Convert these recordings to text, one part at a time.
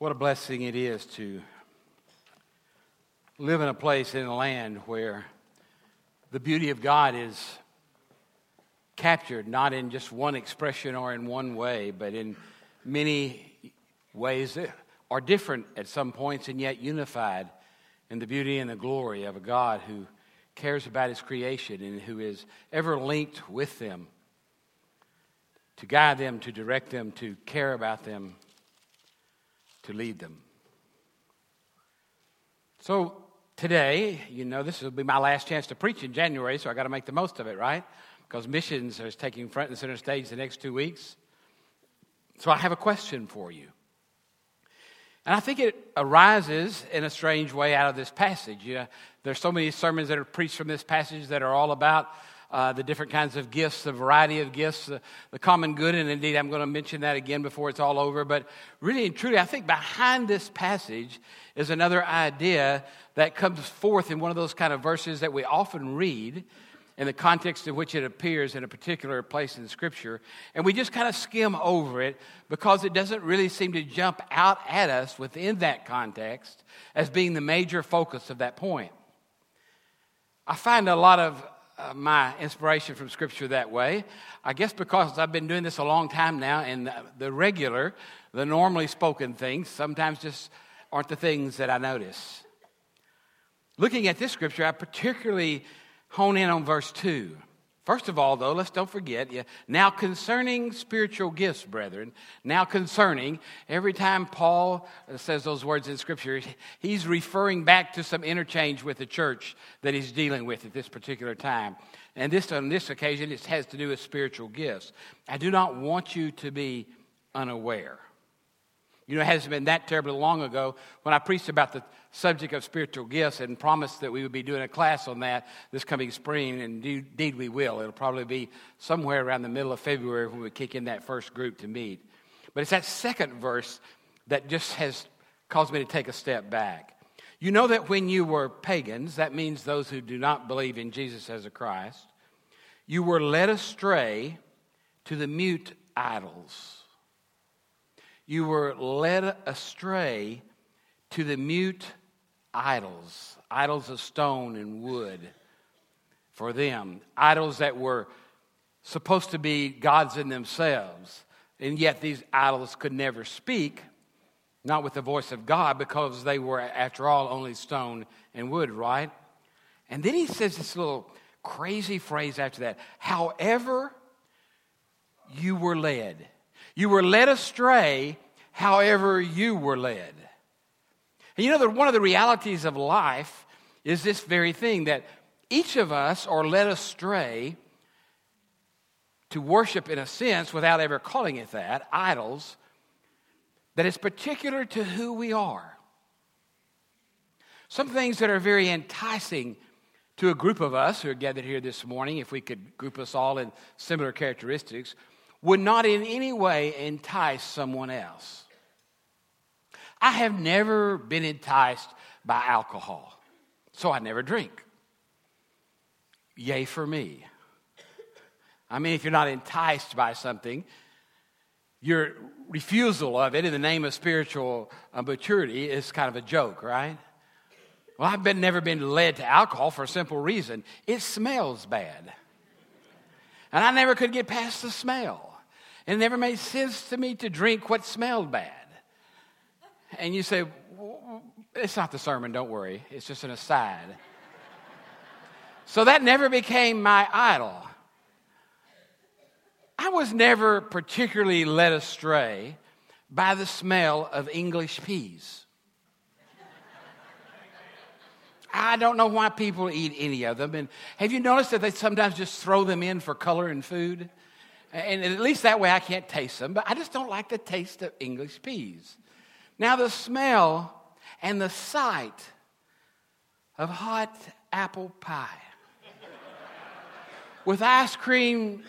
What a blessing it is to live in a place in a land where the beauty of God is captured not in just one expression or in one way, but in many ways that are different at some points and yet unified in the beauty and the glory of a God who cares about his creation and who is ever linked with them to guide them, to direct them, to care about them, to lead them. So today, you know, this will be my last chance to preach in January, so I got to make the most of it, right? Because missions is taking front and center stage the next two weeks. So I have a question for you. And I think it arises in a strange way out of this passage. You know, there's so many sermons that are preached from this passage that are all about uh, the different kinds of gifts, the variety of gifts, the, the common good. And indeed, I'm going to mention that again before it's all over. But really and truly, I think behind this passage is another idea that comes forth in one of those kind of verses that we often read in the context in which it appears in a particular place in Scripture, and we just kind of skim over it because it doesn't really seem to jump out at us within that context as being the major focus of that point. I find a lot of uh, my inspiration from Scripture that way. I guess because I've been doing this a long time now, and the regular, the normally spoken things sometimes just aren't the things that I notice. Looking at this Scripture, I particularly hone in on verse 2. First of all, though, let's don't forget, yeah, now concerning spiritual gifts, brethren, now concerning, every time Paul says those words in Scripture, he's referring back to some interchange with the church that he's dealing with at this particular time. And this, on this occasion, it has to do with spiritual gifts. I do not want you to be unaware. You know, it hasn't been that terribly long ago when I preached about the subject of spiritual gifts and promised that we would be doing a class on that this coming spring, and indeed we will. It'll probably be somewhere around the middle of February when we kick in that first group to meet. But it's that second verse that just has caused me to take a step back. You know that when you were pagans, that means those who do not believe in Jesus as a Christ, you were led astray to the mute idols. You were led astray to the mute idols, idols of stone and wood for them, idols that were supposed to be gods in themselves. And yet these idols could never speak, not with the voice of God, because they were, after all, only stone and wood, right? And then he says this little crazy phrase after that however you were led. You were led astray, however you were led. And you know, that one of the realities of life is this very thing that each of us are led astray to worship, in a sense, without ever calling it that, idols, that is particular to who we are. Some things that are very enticing to a group of us who are gathered here this morning, if we could group us all in similar characteristics, would not in any way entice someone else. I have never been enticed by alcohol, so I never drink. Yay for me. I mean, if you're not enticed by something, your refusal of it in the name of spiritual uh, maturity is kind of a joke, right? Well, I've been, never been led to alcohol for a simple reason it smells bad. And I never could get past the smell. It never made sense to me to drink what smelled bad. And you say, it's not the sermon, don't worry. It's just an aside. so that never became my idol. I was never particularly led astray by the smell of English peas. I don't know why people eat any of them. And have you noticed that they sometimes just throw them in for color and food? And at least that way I can't taste them, but I just don't like the taste of English peas. Now, the smell and the sight of hot apple pie with ice cream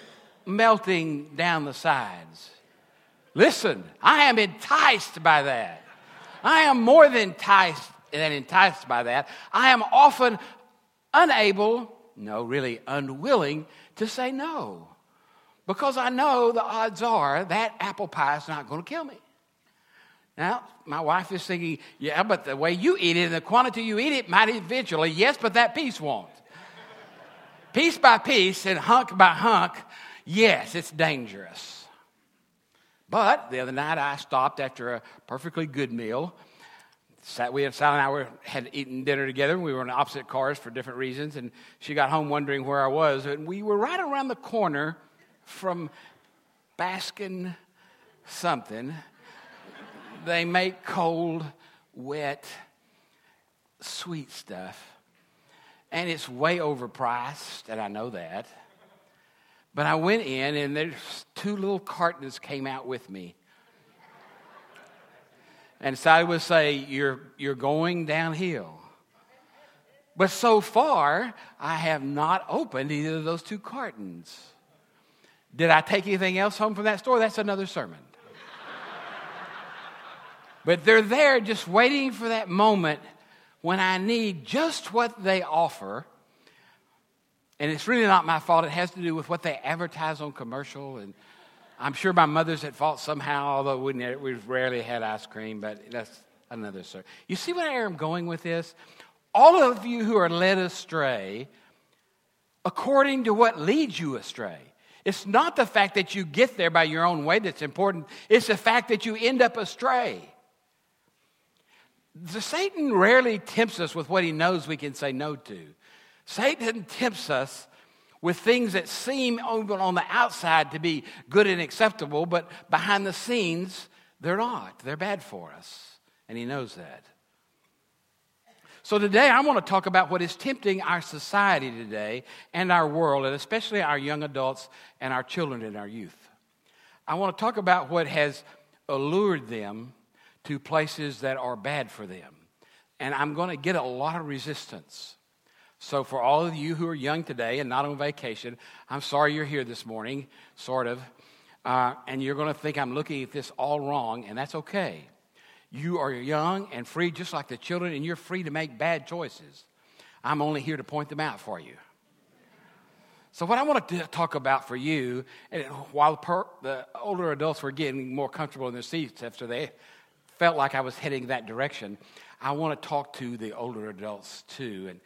melting down the sides. Listen, I am enticed by that. I am more than enticed, than enticed by that. I am often unable, no, really unwilling to say no. Because I know the odds are that apple pie is not going to kill me. Now, my wife is thinking, yeah, but the way you eat it and the quantity you eat it might eventually, yes, but that piece won't. piece by piece and hunk by hunk, yes, it's dangerous. But the other night I stopped after a perfectly good meal. Sat, we and Sally and I were, had eaten dinner together. We were in opposite cars for different reasons, and she got home wondering where I was. And we were right around the corner from Baskin something they make cold, wet, sweet stuff. And it's way overpriced, and I know that. But I went in, and there's two little cartons came out with me. And so I would say, You're, you're going downhill. But so far, I have not opened either of those two cartons. Did I take anything else home from that store? That's another sermon. But they're there just waiting for that moment when I need just what they offer. And it's really not my fault. It has to do with what they advertise on commercial. And I'm sure my mother's at fault somehow, although we we've rarely had ice cream, but that's another story. You see where I'm going with this? All of you who are led astray, according to what leads you astray. It's not the fact that you get there by your own way that's important, it's the fact that you end up astray. The Satan rarely tempts us with what he knows we can say no to. Satan tempts us with things that seem on the outside to be good and acceptable, but behind the scenes, they're not. They're bad for us. And he knows that. So today, I want to talk about what is tempting our society today and our world, and especially our young adults and our children and our youth. I want to talk about what has allured them to places that are bad for them. And I'm going to get a lot of resistance. So, for all of you who are young today and not on vacation, I'm sorry you're here this morning, sort of. Uh, and you're going to think I'm looking at this all wrong, and that's okay. You are young and free, just like the children, and you're free to make bad choices. I'm only here to point them out for you. So, what I want to talk about for you, and while per, the older adults were getting more comfortable in their seats after they felt like I was heading that direction, I want to talk to the older adults too and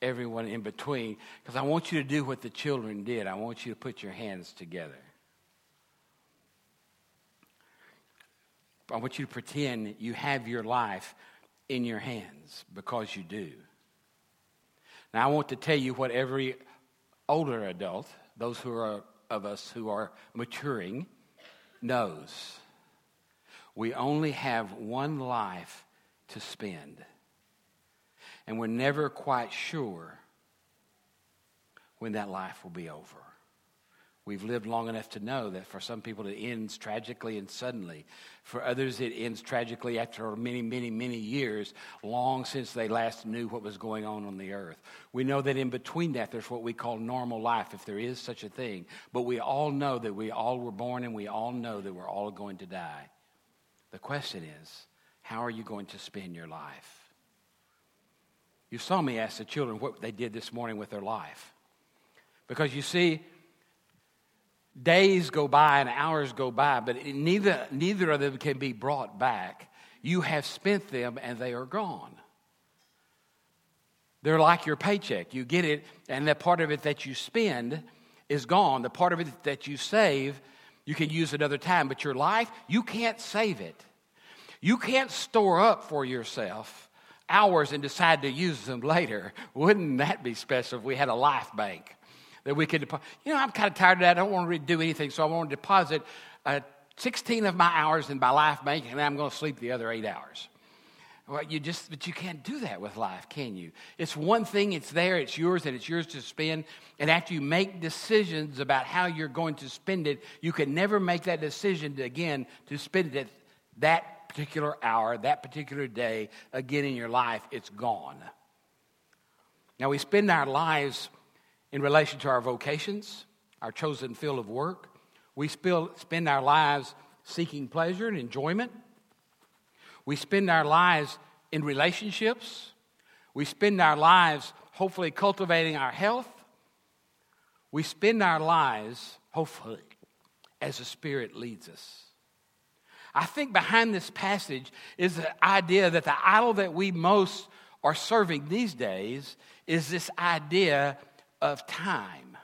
everyone in between because I want you to do what the children did. I want you to put your hands together. I want you to pretend you have your life in your hands because you do. Now, I want to tell you what every older adult, those who are of us who are maturing, knows we only have one life to spend. And we're never quite sure when that life will be over. We've lived long enough to know that for some people it ends tragically and suddenly. For others, it ends tragically after many, many, many years, long since they last knew what was going on on the earth. We know that in between that, there's what we call normal life, if there is such a thing. But we all know that we all were born and we all know that we're all going to die. The question is, how are you going to spend your life? You saw me ask the children what they did this morning with their life. Because you see, days go by and hours go by, but neither, neither of them can be brought back. You have spent them and they are gone. They're like your paycheck. You get it, and that part of it that you spend is gone. The part of it that you save you can use another time, but your life, you can't save it. You can't store up for yourself hours and decide to use them later. Wouldn't that be special if we had a life bank that we could deposit? You know, I'm kind of tired of that. I don't want to do anything, so I want to deposit uh, 16 of my hours in my life bank, and I'm going to sleep the other eight hours. You just, but you can't do that with life, can you? It's one thing, it's there, it's yours, and it's yours to spend. And after you make decisions about how you're going to spend it, you can never make that decision to, again to spend it that particular hour, that particular day again in your life. It's gone. Now, we spend our lives in relation to our vocations, our chosen field of work. We spend our lives seeking pleasure and enjoyment. We spend our lives in relationships. We spend our lives hopefully cultivating our health. We spend our lives, hopefully, as the Spirit leads us. I think behind this passage is the idea that the idol that we most are serving these days is this idea of time.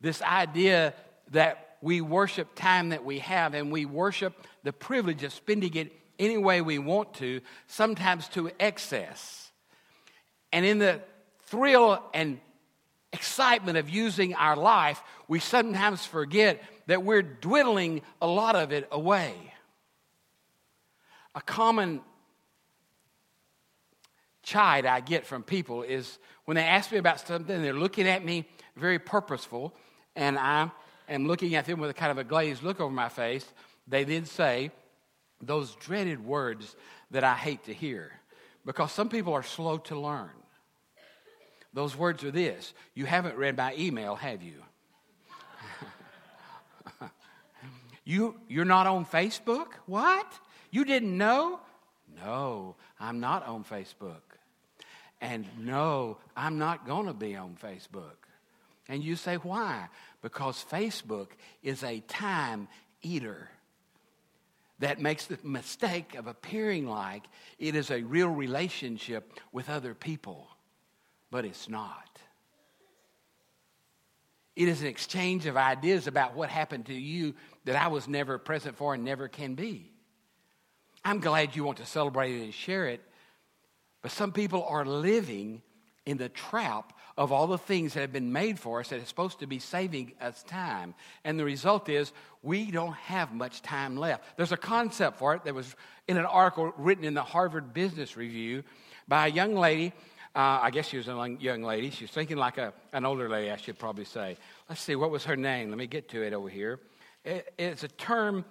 This idea that we worship time that we have and we worship the privilege of spending it any way we want to, sometimes to excess. And in the thrill and excitement of using our life, we sometimes forget that we're dwindling a lot of it away. A common chide I get from people is when they ask me about something, they're looking at me very purposeful, and I am looking at them with a kind of a glazed look over my face. They then say those dreaded words that I hate to hear because some people are slow to learn. Those words are this You haven't read my email, have you? you you're not on Facebook? What? You didn't know? No, I'm not on Facebook. And no, I'm not going to be on Facebook. And you say, why? Because Facebook is a time eater that makes the mistake of appearing like it is a real relationship with other people, but it's not. It is an exchange of ideas about what happened to you that I was never present for and never can be. I'm glad you want to celebrate it and share it, but some people are living in the trap of all the things that have been made for us that is supposed to be saving us time. And the result is we don't have much time left. There's a concept for it that was in an article written in the Harvard Business Review by a young lady. Uh, I guess she was a young lady. She was thinking like a, an older lady, I should probably say. Let's see, what was her name? Let me get to it over here. It, it's a term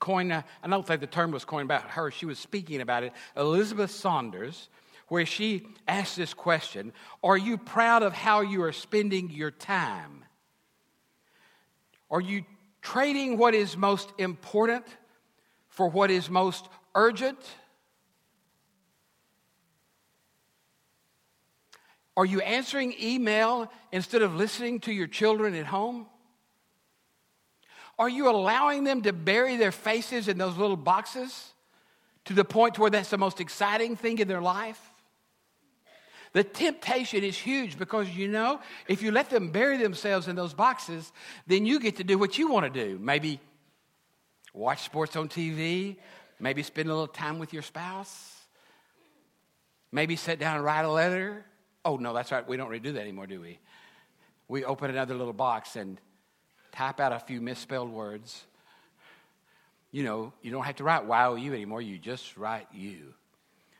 coined, I don't think the term was coined about her. She was speaking about it. Elizabeth Saunders where she asks this question Are you proud of how you are spending your time? Are you trading what is most important for what is most urgent? Are you answering email instead of listening to your children at home? Are you allowing them to bury their faces in those little boxes to the point where that's the most exciting thing in their life? The temptation is huge because you know, if you let them bury themselves in those boxes, then you get to do what you want to do. Maybe watch sports on TV, maybe spend a little time with your spouse, maybe sit down and write a letter. Oh, no, that's right. We don't really do that anymore, do we? We open another little box and type out a few misspelled words. You know, you don't have to write Y-O-U anymore. You just write you.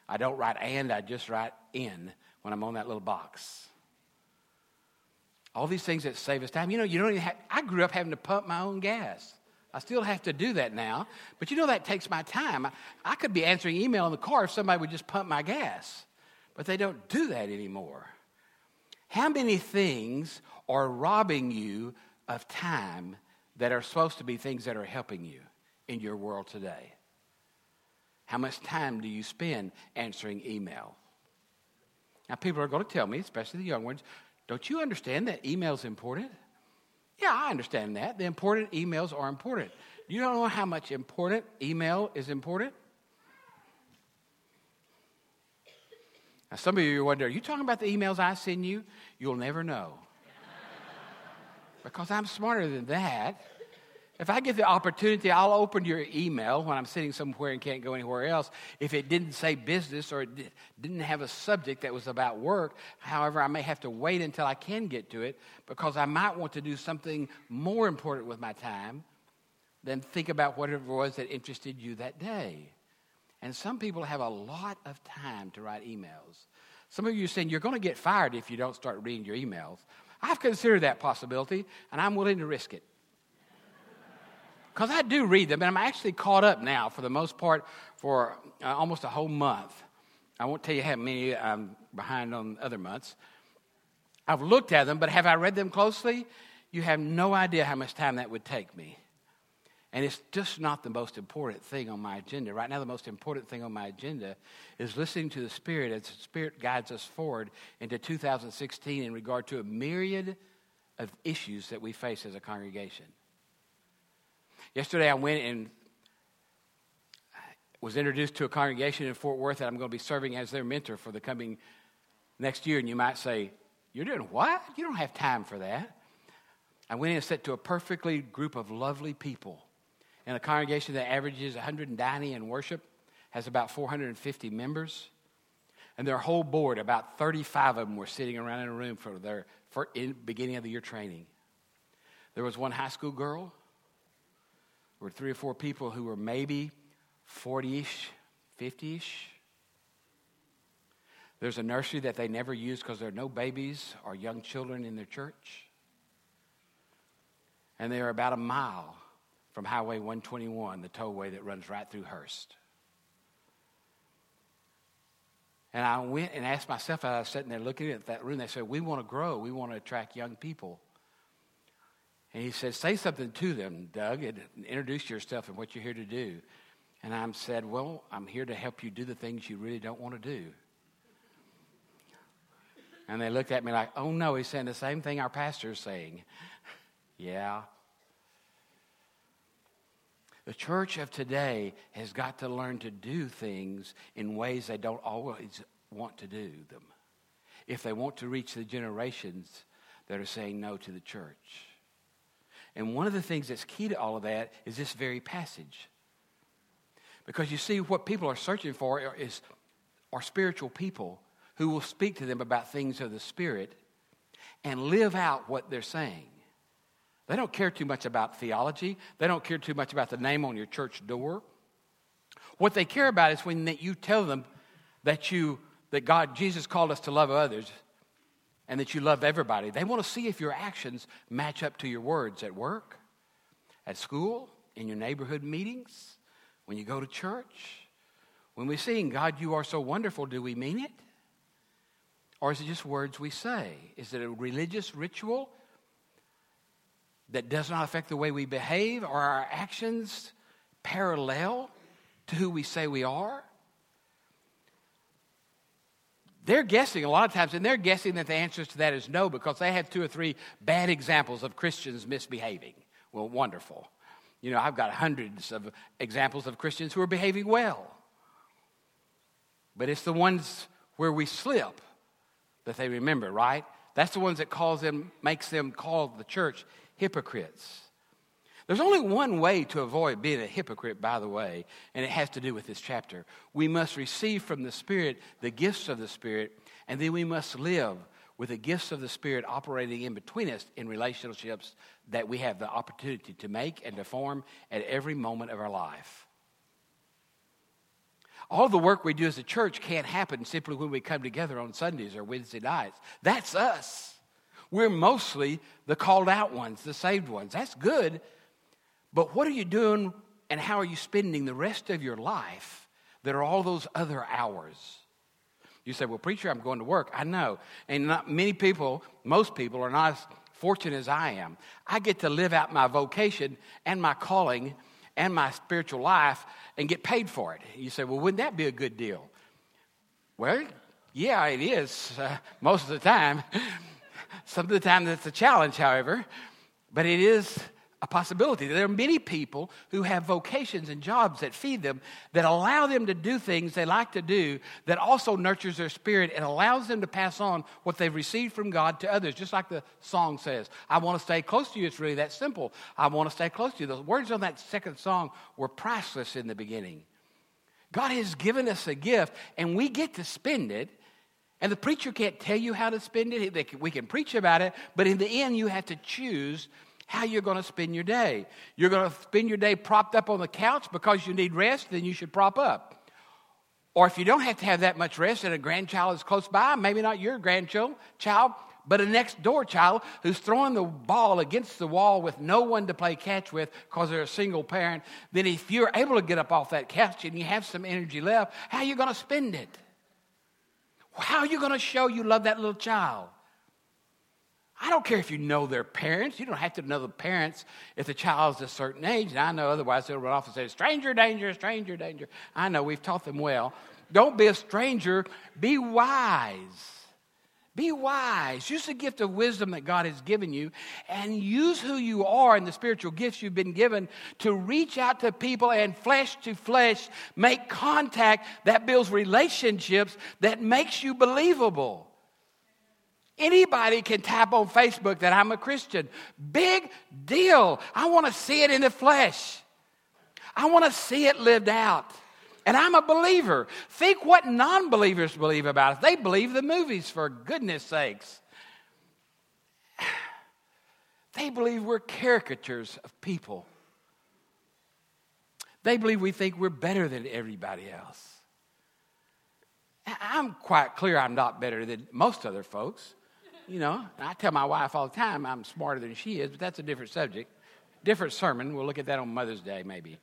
I don't write and, I just write in when I'm on that little box. All these things that save us time. You know, you don't even have, I grew up having to pump my own gas. I still have to do that now, but you know that takes my time. I, I could be answering email in the car if somebody would just pump my gas, but they don't do that anymore. How many things are robbing you of time that are supposed to be things that are helping you in your world today? How much time do you spend answering email? Now, people are going to tell me, especially the young ones, don't you understand that email is important? Yeah, I understand that. The important emails are important. You don't know how much important email is important? Now, some of you wonder, are you talking about the emails I send you? You'll never know. because I'm smarter than that. If I get the opportunity, I'll open your email when I'm sitting somewhere and can't go anywhere else. If it didn't say business or it didn't have a subject that was about work, however, I may have to wait until I can get to it because I might want to do something more important with my time than think about whatever it was that interested you that day. And some people have a lot of time to write emails. Some of you are saying you're going to get fired if you don't start reading your emails. I've considered that possibility, and I'm willing to risk it. Because I do read them, and I'm actually caught up now for the most part for uh, almost a whole month. I won't tell you how many I'm behind on other months. I've looked at them, but have I read them closely? You have no idea how much time that would take me. And it's just not the most important thing on my agenda. Right now, the most important thing on my agenda is listening to the Spirit as the Spirit guides us forward into 2016 in regard to a myriad of issues that we face as a congregation. Yesterday, I went and was introduced to a congregation in Fort Worth that I'm going to be serving as their mentor for the coming next year. And you might say, You're doing what? You don't have time for that. I went in and sat to a perfectly group of lovely people in a congregation that averages 190 in worship, has about 450 members. And their whole board, about 35 of them, were sitting around in a room for their for in, beginning of the year training. There was one high school girl. Were three or four people who were maybe 40 ish, 50 ish. There's a nursery that they never use because there are no babies or young children in their church. And they are about a mile from Highway 121, the tollway that runs right through Hurst. And I went and asked myself, as I was sitting there looking at that room, they said, We want to grow, we want to attract young people. And he said, Say something to them, Doug, and introduce yourself and what you're here to do. And I said, Well, I'm here to help you do the things you really don't want to do. And they looked at me like, Oh no, he's saying the same thing our pastor's saying. yeah. The church of today has got to learn to do things in ways they don't always want to do them if they want to reach the generations that are saying no to the church. And one of the things that's key to all of that is this very passage. Because you see, what people are searching for is are spiritual people who will speak to them about things of the Spirit and live out what they're saying. They don't care too much about theology. They don't care too much about the name on your church door. What they care about is when you tell them that you that God Jesus called us to love others and that you love everybody. They want to see if your actions match up to your words at work, at school, in your neighborhood meetings, when you go to church. When we sing, God, you are so wonderful, do we mean it? Or is it just words we say? Is it a religious ritual that does not affect the way we behave? Are our actions parallel to who we say we are? They're guessing a lot of times, and they're guessing that the answer to that is no because they have two or three bad examples of Christians misbehaving. Well, wonderful. You know, I've got hundreds of examples of Christians who are behaving well. But it's the ones where we slip that they remember, right? That's the ones that calls them, makes them call the church hypocrites. There's only one way to avoid being a hypocrite, by the way, and it has to do with this chapter. We must receive from the Spirit the gifts of the Spirit, and then we must live with the gifts of the Spirit operating in between us in relationships that we have the opportunity to make and to form at every moment of our life. All the work we do as a church can't happen simply when we come together on Sundays or Wednesday nights. That's us. We're mostly the called out ones, the saved ones. That's good. But what are you doing and how are you spending the rest of your life that are all those other hours? You say, Well, preacher, I'm going to work. I know. And not many people, most people, are not as fortunate as I am. I get to live out my vocation and my calling and my spiritual life and get paid for it. You say, Well, wouldn't that be a good deal? Well, yeah, it is uh, most of the time. Some of the time that's a challenge, however, but it is a possibility. There are many people who have vocations and jobs that feed them, that allow them to do things they like to do, that also nurtures their spirit and allows them to pass on what they've received from God to others, just like the song says. I want to stay close to you. It's really that simple. I want to stay close to you. The words on that second song were priceless in the beginning. God has given us a gift, and we get to spend it. And the preacher can't tell you how to spend it. We can preach about it, but in the end, you have to choose how you're going to spend your day. You're going to spend your day propped up on the couch because you need rest, then you should prop up. Or if you don't have to have that much rest and a grandchild is close by, maybe not your grandchild, child, but a next door child who's throwing the ball against the wall with no one to play catch with because they're a single parent, then if you're able to get up off that couch and you have some energy left, how are you going to spend it? How are you going to show you love that little child? I don't care if you know their parents. You don't have to know the parents if the child's a certain age. And I know otherwise they'll run off and say, stranger danger, stranger danger. I know we've taught them well. Don't be a stranger, be wise. Be wise. Use the gift of wisdom that God has given you and use who you are and the spiritual gifts you've been given to reach out to people and flesh to flesh make contact that builds relationships that makes you believable. Anybody can tap on Facebook that I'm a Christian. Big deal. I want to see it in the flesh. I want to see it lived out. And I'm a believer. Think what non believers believe about us. They believe the movies, for goodness sakes. They believe we're caricatures of people. They believe we think we're better than everybody else. I'm quite clear I'm not better than most other folks. You know, I tell my wife all the time I'm smarter than she is, but that's a different subject. Different sermon. We'll look at that on Mother's Day, maybe.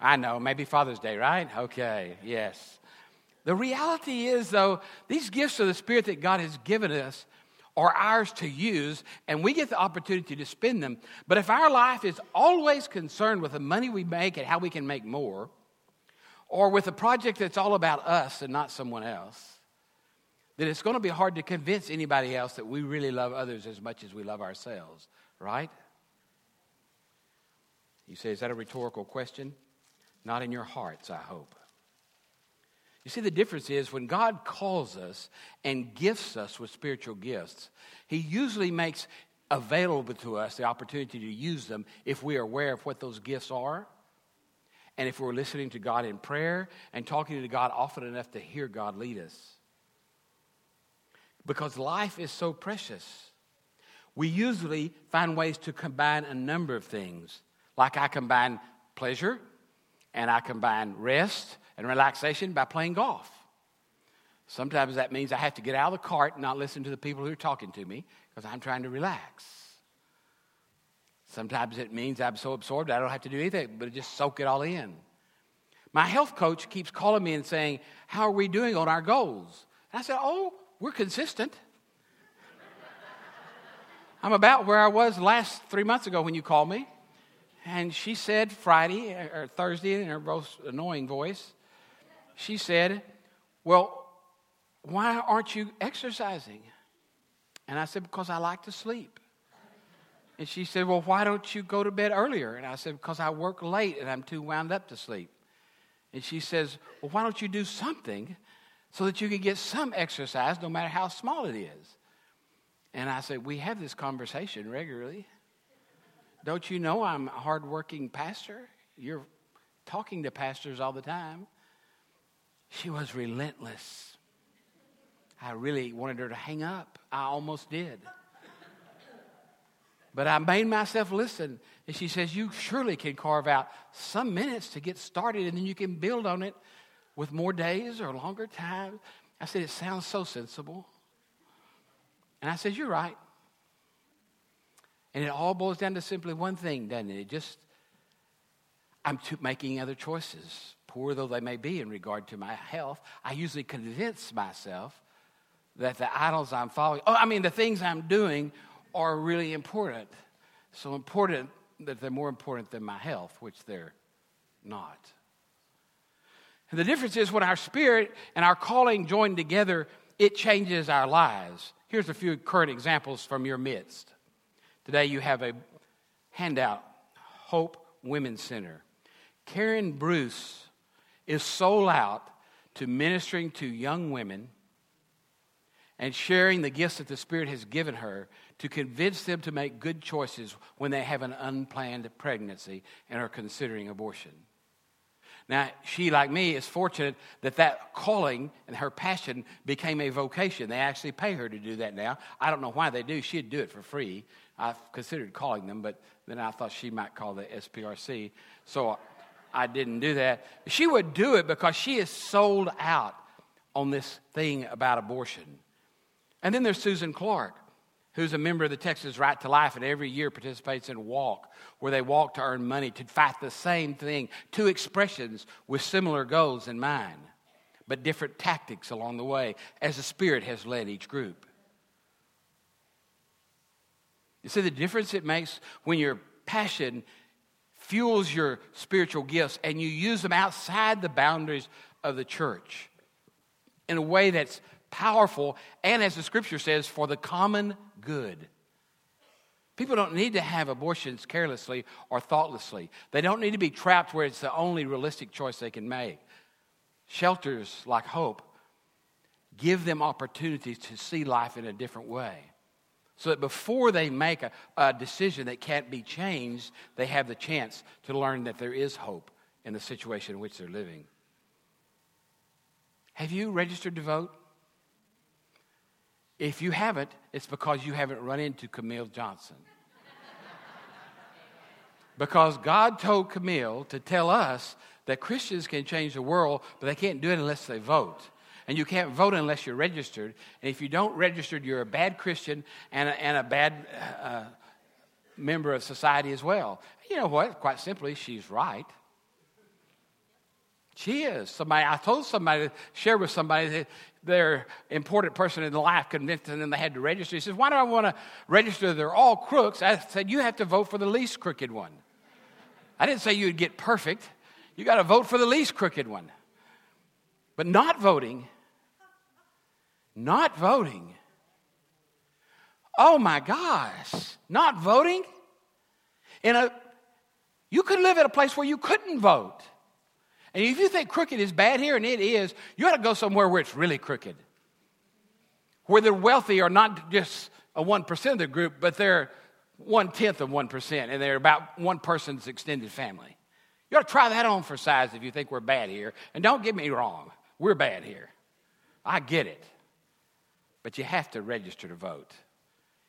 I know, maybe Father's Day, right? Okay, yes. The reality is, though, these gifts of the Spirit that God has given us are ours to use, and we get the opportunity to spend them. But if our life is always concerned with the money we make and how we can make more, or with a project that's all about us and not someone else, then it's going to be hard to convince anybody else that we really love others as much as we love ourselves, right? You say, is that a rhetorical question? not in your hearts, I hope. You see, the difference is when God calls us and gifts us with spiritual gifts, He usually makes available to us the opportunity to use them if we are aware of what those gifts are and if we're listening to God in prayer and talking to God often enough to hear God lead us. Because life is so precious. We usually find ways to combine a number of things, like I combine pleasure and I combine rest and relaxation by playing golf. Sometimes that means I have to get out of the cart and not listen to the people who are talking to me because I'm trying to relax. Sometimes it means I'm so absorbed I don't have to do anything but just soak it all in. My health coach keeps calling me and saying, How are we doing on our goals? And I said, Oh, we're consistent. I'm about where I was last three months ago when you called me. And she said Friday uh, or Thursday in her most annoying voice, she said, Well, why aren't you exercising? And I said, Because I like to sleep. And she said, Well, why don't you go to bed earlier? And I said, Because I work late and I'm too wound up to sleep. And she says, Well, why don't you do something so that you can get some exercise no matter how small it is? And I said, We have this conversation regularly. Don't you know I'm a hardworking pastor? You're talking to pastors all the time. She was relentless. I really wanted her to hang up. I almost did. But I made myself listen. And she says, You surely can carve out some minutes to get started, and then you can build on it with more days or longer time. I said, It sounds so sensible. And I said, You're right. And it all boils down to simply one thing, doesn't it? It just, I'm making other choices, poor though they may be in regard to my health. I usually convince myself that the idols I'm following, oh, I mean, the things I'm doing are really important. So important that they're more important than my health, which they're not. And the difference is when our spirit and our calling join together, it changes our lives. Here's a few current examples from your midst. Today you have a handout Hope Women's Center. Karen Bruce is sold out to ministering to young women and sharing the gifts that the Spirit has given her to convince them to make good choices when they have an unplanned pregnancy and are considering abortion. Now, she, like me, is fortunate that that calling and her passion became a vocation. They actually pay her to do that now. I don't know why they do. She'd do it for free. I considered calling them, but then I thought she might call the SPRC. So I didn't do that. She would do it because she is sold out on this thing about abortion. And then there's Susan Clark, who's a member of the Texas Right to Life and every year participates in Walk, where they walk to earn money to fight the same thing. Two expressions with similar goals in mind, but different tactics along the way as the Spirit has led each group. You see the difference it makes when your passion fuels your spiritual gifts and you use them outside the boundaries of the church in a way that's powerful and, as the scripture says, for the common good. People don't need to have abortions carelessly or thoughtlessly. They don't need to be trapped where it's the only realistic choice they can make. Shelters like Hope give them opportunities to see life in a different way. So that before they make a, a, decision that can't be changed, they have the chance to learn that there is hope in the situation in which they're living. Have you registered to vote? If you haven't, it's because you haven't run into Camille Johnson. because God told Camille to tell us that Christians can change the world, but they can't do it unless they vote. And you can't vote unless you're registered. And if you don't register, you're a bad Christian and a, and a bad uh, member of society as well. You know what? Quite simply, she's right. She is. Somebody, I told somebody, shared with somebody their important person in life convinced them they had to register. He says, Why do I want to register? They're all crooks. I said, You have to vote for the least crooked one. I didn't say you'd get perfect. You got to vote for the least crooked one. But not voting, not voting. Oh my gosh, not voting? In a, you could live at a place where you couldn't vote. And if you think crooked is bad here, and it is, you ought to go somewhere where it's really crooked. Where the wealthy are not just a 1% of the group, but they're one tenth of 1%, and they're about one person's extended family. You ought to try that on for size if you think we're bad here. And don't get me wrong, we're bad here. I get it. But you have to register to vote.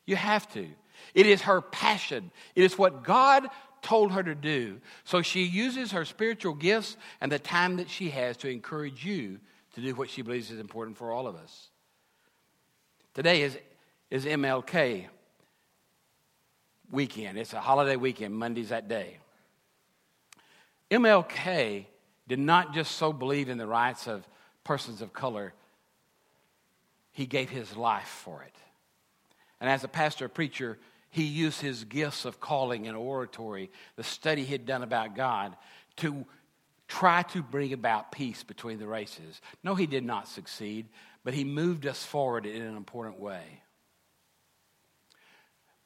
You have to. It is her passion, it is what God told her to do. So she uses her spiritual gifts and the time that she has to encourage you to do what she believes is important for all of us. Today is, is MLK weekend. It's a holiday weekend. Monday's that day. MLK did not just so believe in the rights of persons of color, he gave his life for it. And as a pastor, preacher, he used his gifts of calling and oratory, the study he had done about God, to try to bring about peace between the races. No, he did not succeed, but he moved us forward in an important way.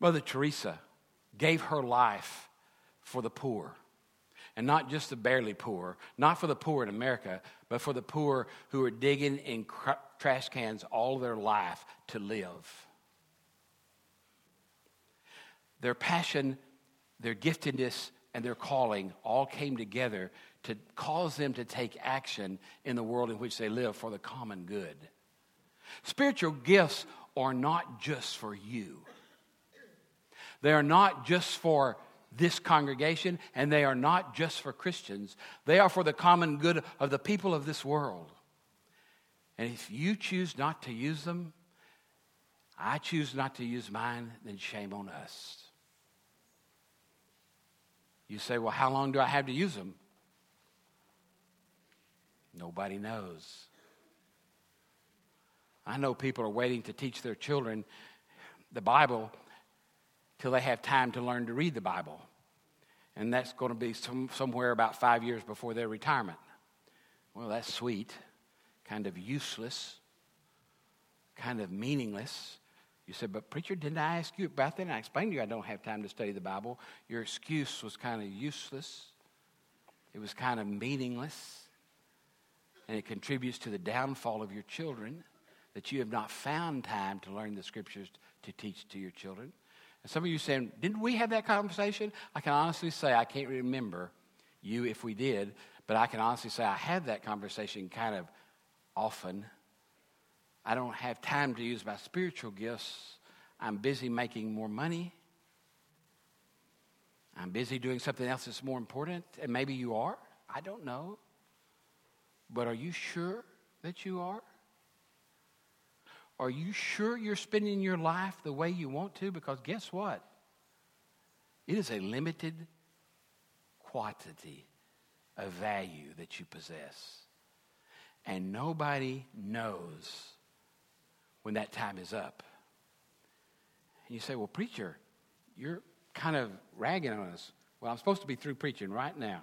Mother Teresa gave her life for the poor. And not just the barely poor, not for the poor in America, but for the poor who are digging in cr- trash cans all their life to live their passion, their giftedness, and their calling all came together to cause them to take action in the world in which they live for the common good. Spiritual gifts are not just for you, they are not just for this congregation, and they are not just for Christians. They are for the common good of the people of this world. And if you choose not to use them, I choose not to use mine, then shame on us. You say, well, how long do I have to use them? Nobody knows. I know people are waiting to teach their children the Bible till they have time to learn to read the Bible. And that's going to be some, somewhere about five years before their retirement. Well, that's sweet, kind of useless, kind of meaningless. You said, but preacher, didn't I ask you about that? And I explained to you I don't have time to study the Bible. Your excuse was kind of useless. It was kind of meaningless. And it contributes to the downfall of your children that you have not found time to learn the scriptures to teach to your children. And some of you saying, didn't we have that conversation? I can honestly say I can't remember you if we did, but I can honestly say I had that conversation kind of often I don't have time to use my spiritual gifts. I'm busy making more money. I'm busy doing something else that's more important. And maybe you are. I don't know. But are you sure that you are? Are you sure you're spending your life the way you want to? Because guess what? It is a limited quantity of value that you possess. And nobody knows when that time is up. And you say, Well, preacher, you're kind of ragging on us. Well, I'm supposed to be through preaching right now.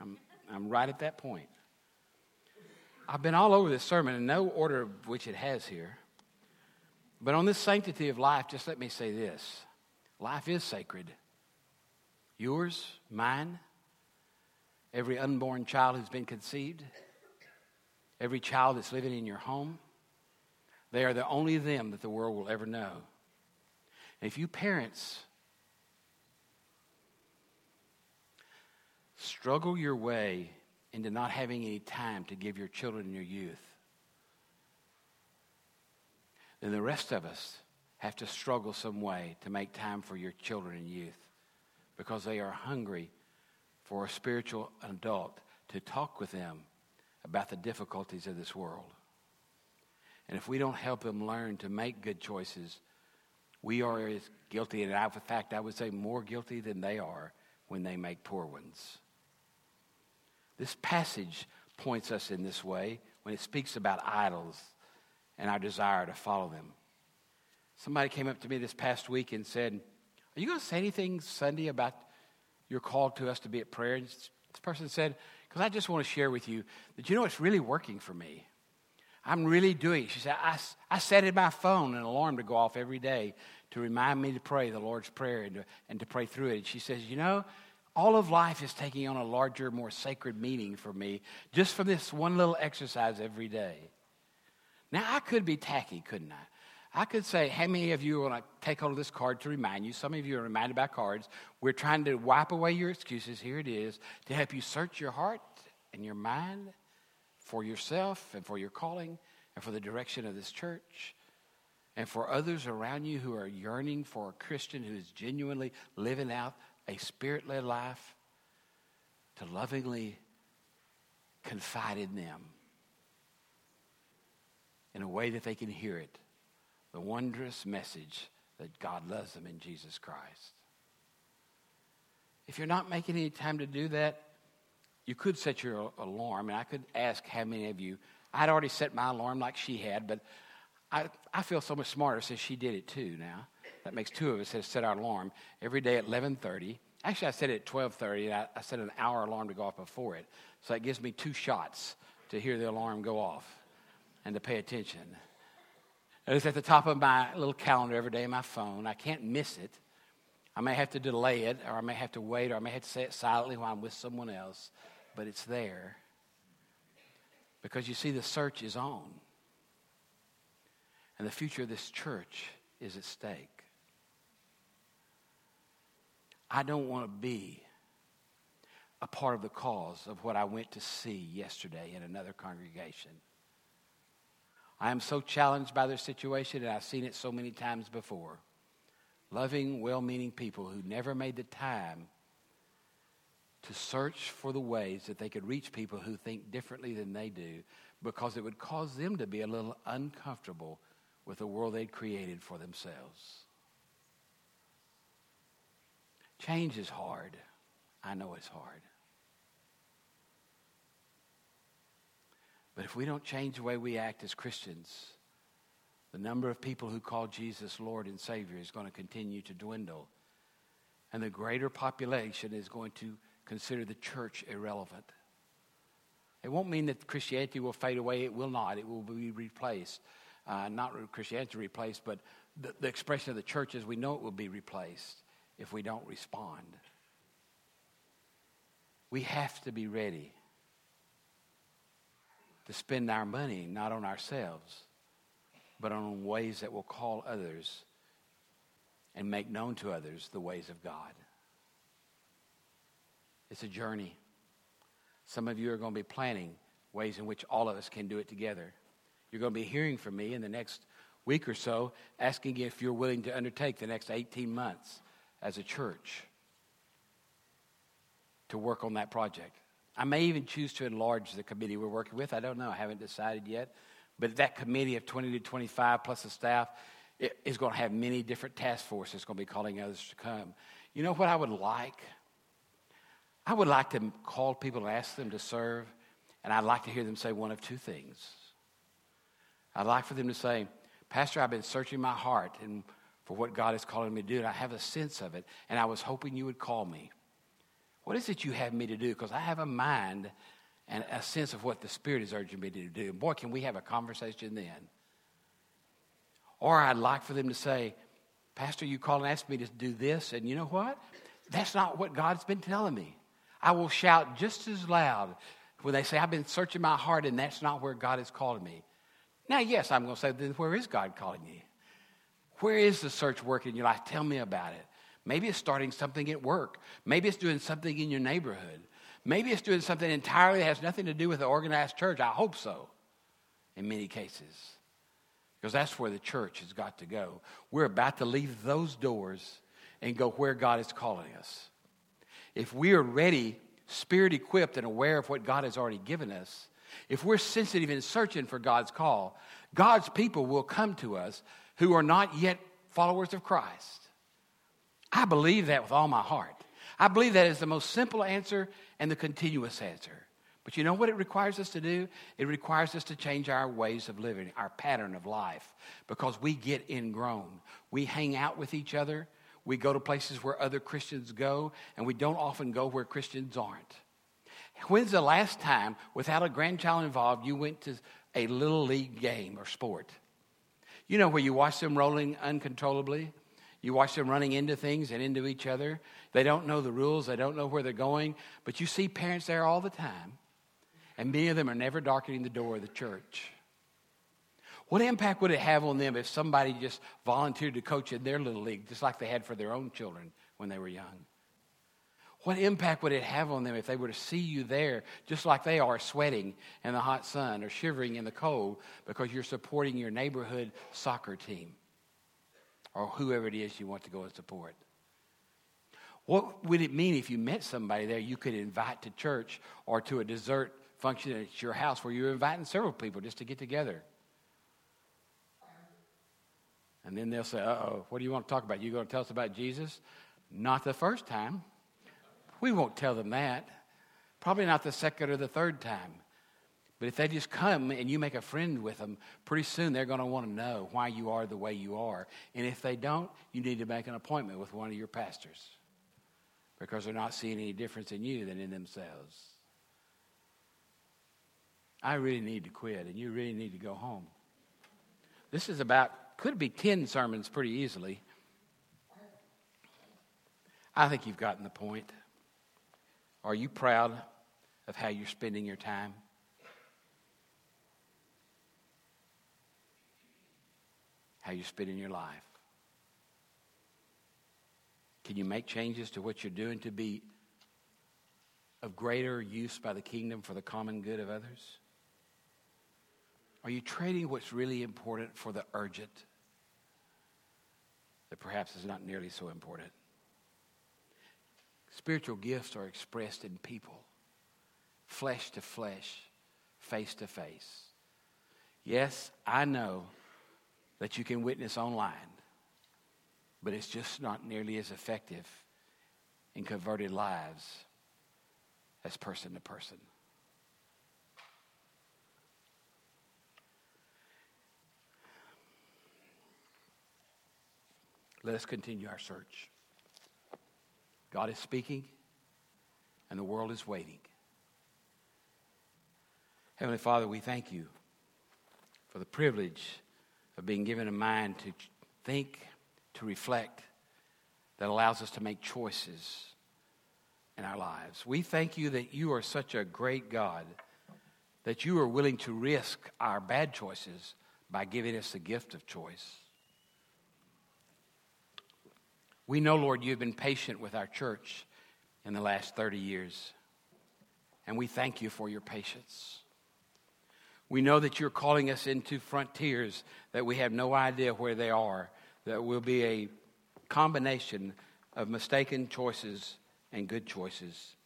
I'm, I'm right at that point. I've been all over this sermon in no order of which it has here. But on this sanctity of life, just let me say this life is sacred. Yours, mine, every unborn child who's been conceived, every child that's living in your home, they are the only them that the world will ever know. And if you parents struggle your way into not having any time to give your children and your youth, then the rest of us have to struggle some way to make time for your children and youth because they are hungry for a spiritual adult to talk with them about the difficulties of this world. And if we don't help them learn to make good choices, we are as guilty, and in fact, I would say more guilty than they are when they make poor ones. This passage points us in this way when it speaks about idols and our desire to follow them. Somebody came up to me this past week and said, Are you going to say anything Sunday about your call to us to be at prayer? And this person said, Because I just want to share with you that you know it's really working for me. I'm really doing. She said, I, I set in my phone an alarm to go off every day to remind me to pray the Lord's Prayer and to, and to pray through it. And she says, You know, all of life is taking on a larger, more sacred meaning for me just from this one little exercise every day. Now, I could be tacky, couldn't I? I could say, how many of you want to take hold of this card to remind you? Some of you are reminded by cards. We're trying to wipe away your excuses. Here it is to help you search your heart and your mind for yourself and for your calling and for the direction of this church and for others around you who are yearning for a Christian who is genuinely living out a spirit led life, to lovingly confide in them in a way that they can hear it the wondrous message that God loves them in Jesus Christ. If you're not making any time to do that, you could set your alarm, and I could ask how many of you. I'd already set my alarm like she had, but I, I feel so much smarter since she did it too now. That makes two of us have set our alarm every day at 11.30. Actually, I set it at 12.30, and I, I set an hour alarm to go off before it. So that gives me two shots to hear the alarm go off and to pay attention. It's at the top of my little calendar every day on my phone. I can't miss it. I may have to delay it, or I may have to wait, or I may have to say it silently while I'm with someone else but it's there. Because you see, the search is on. And the future of this church is at stake. I don't want to be a part of the cause of what I went to see yesterday in another congregation. I am so challenged by their situation, and I've seen it so many times before. Loving, well meaning people who never made the time to search for the ways that they could reach people who think differently than they do because it would cause them to be a little uncomfortable with the world they'd created for themselves. Change is hard. I know it's hard. But if we don't change the way we act as Christians, the number of people who call Jesus Lord and Savior is going to continue to dwindle. And the greater population is going to consider the church irrelevant. It won't mean that Christianity will fade away. It will not. It will be replaced. Uh, not Christianity replaced, but the, the expression of the church as we know it will be replaced if we don't respond. We have to be ready to spend our money not on ourselves, but on ways that will call others and make known to others the ways of God. It's a journey. Some of you are going to be planning ways in which all of us can do it together. You're going to be hearing from me in the next week or so, asking if you're willing to undertake the next 18 months as a church to work on that project. I may even choose to enlarge the committee we're working with. I don't know. I haven't decided yet. But that committee of 20 to 25 plus the staff is going to have many different task forces. It's going to be calling others to come. You know what I would like? I would like to call people and ask them to serve, and I'd like to hear them say one of two things. I'd like for them to say, Pastor, I've been searching my heart and for what God is calling me to do, and I have a sense of it, and I was hoping you would call me. What is it you have me to do? Because I have a mind and a sense of what the Spirit is urging me to do. Boy, can we have a conversation then. Or I'd like for them to say, Pastor, you called and asked me to do this, and you know what? That's not what God's been telling me. I will shout just as loud when they say, I've been searching my heart, and that's not where God is calling me. Now, yes, I'm going to say, then where is God calling you? Where is the search working in your life? Tell me about it. Maybe it's starting something at work. Maybe it's doing something in your neighborhood. Maybe it's doing something entirely that has nothing to do with the organized church. I hope so, in many cases. Because that's where the church has got to go. We're about to leave those doors and go where God is calling us. If we are ready, spirit equipped, and aware of what God has already given us, if we're sensitive and searching for God's call, God's people will come to us who are not yet followers of Christ. I believe that with all my heart. I believe that is the most simple answer and the continuous answer. But you know what it requires us to do? It requires us to change our ways of living, our pattern of life, because we get ingrown. We hang out with each other. We go to places where other Christians go, and we don't often go where Christians aren't. When's the last time, without a grandchild involved, you went to a little league game or sport? You know where you watch them rolling uncontrollably? You watch them running into things and into each other. They don't know the rules, they don't know where they're going, but you see parents there all the time, and many of them are never darkening the door of the church. What impact would it have on them if somebody just volunteered to coach in their little league, just like they had for their own children when they were young? What impact would it have on them if they were to see you there, just like they are, sweating in the hot sun or shivering in the cold because you're supporting your neighborhood soccer team? or whoever it is you want to go and support. What would it mean if you met somebody there you could invite to church or to a dessert function at your house where you're inviting several people just to get together? And then they'll say, uh oh, what do you want to talk about? You going to tell us about Jesus? Not the first time. We won't tell them that. Probably not the second or the third time. But if they just come and you make a friend with them, pretty soon they're going to want to know why you are the way you are. And if they don't, you need to make an appointment with one of your pastors because they're not seeing any difference in you than in themselves. I really need to quit, and you really need to go home. This is about, could be 10 sermons pretty easily. I think you've gotten the point. Are you proud of how you're spending your time? how you spend in your life? Can you make changes to what you're doing to be of greater use by the kingdom for the common good of others? Are you trading what's really important for the urgent that perhaps is not nearly so important? Spiritual gifts are expressed in people, flesh to flesh, face to face. Yes, I know that you can witness online, but it's just not nearly as effective in converted lives as person to person. Let us continue our search. God is speaking, and the world is waiting. Heavenly Father, we thank you for the privilege of being given a mind to think, to reflect, that allows us to make choices in our lives. We thank you that you are such a great God, that you are willing to risk our bad choices by giving us the gift of choice. We know, Lord, you've been patient with our church in the last 30 years, and we thank you for your patience. We know that you're calling us into frontiers that we have no idea where they are, that will be a combination of mistaken choices and good choices.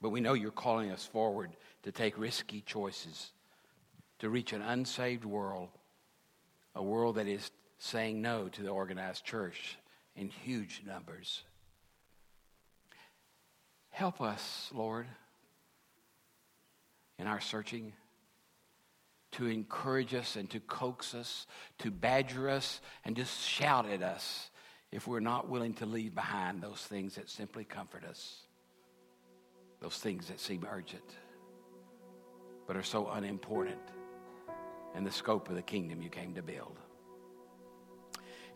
But we know you're calling us forward to take risky choices, to reach an unsaved world, a world that is saying no to the organized church in huge numbers. Help us, Lord, in our searching to encourage us and to coax us, to badger us, and just shout at us if we're not willing to leave behind those things that simply comfort us, those things that seem urgent. but are so unimportant in the scope of the kingdom you came to build.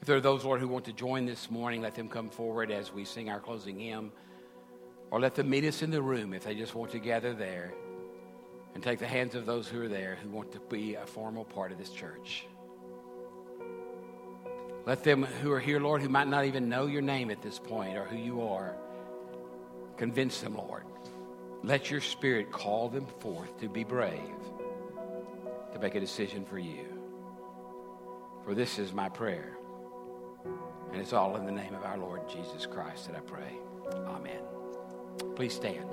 If there are those, Lord, who want to join this morning, let them come forward as we sing our closing hymn, or let them meet us in the room if they just want to gather there and take the hands of those who are there who want to be a formal part of this church. Let them who are here, Lord, who might not even know your name at this point or who you are, convince them, Lord. Let your spirit call them forth to be brave, to make a decision for you. For this is my prayer. And it's all in the name of our Lord Jesus Christ that I pray. Amen. Please stand.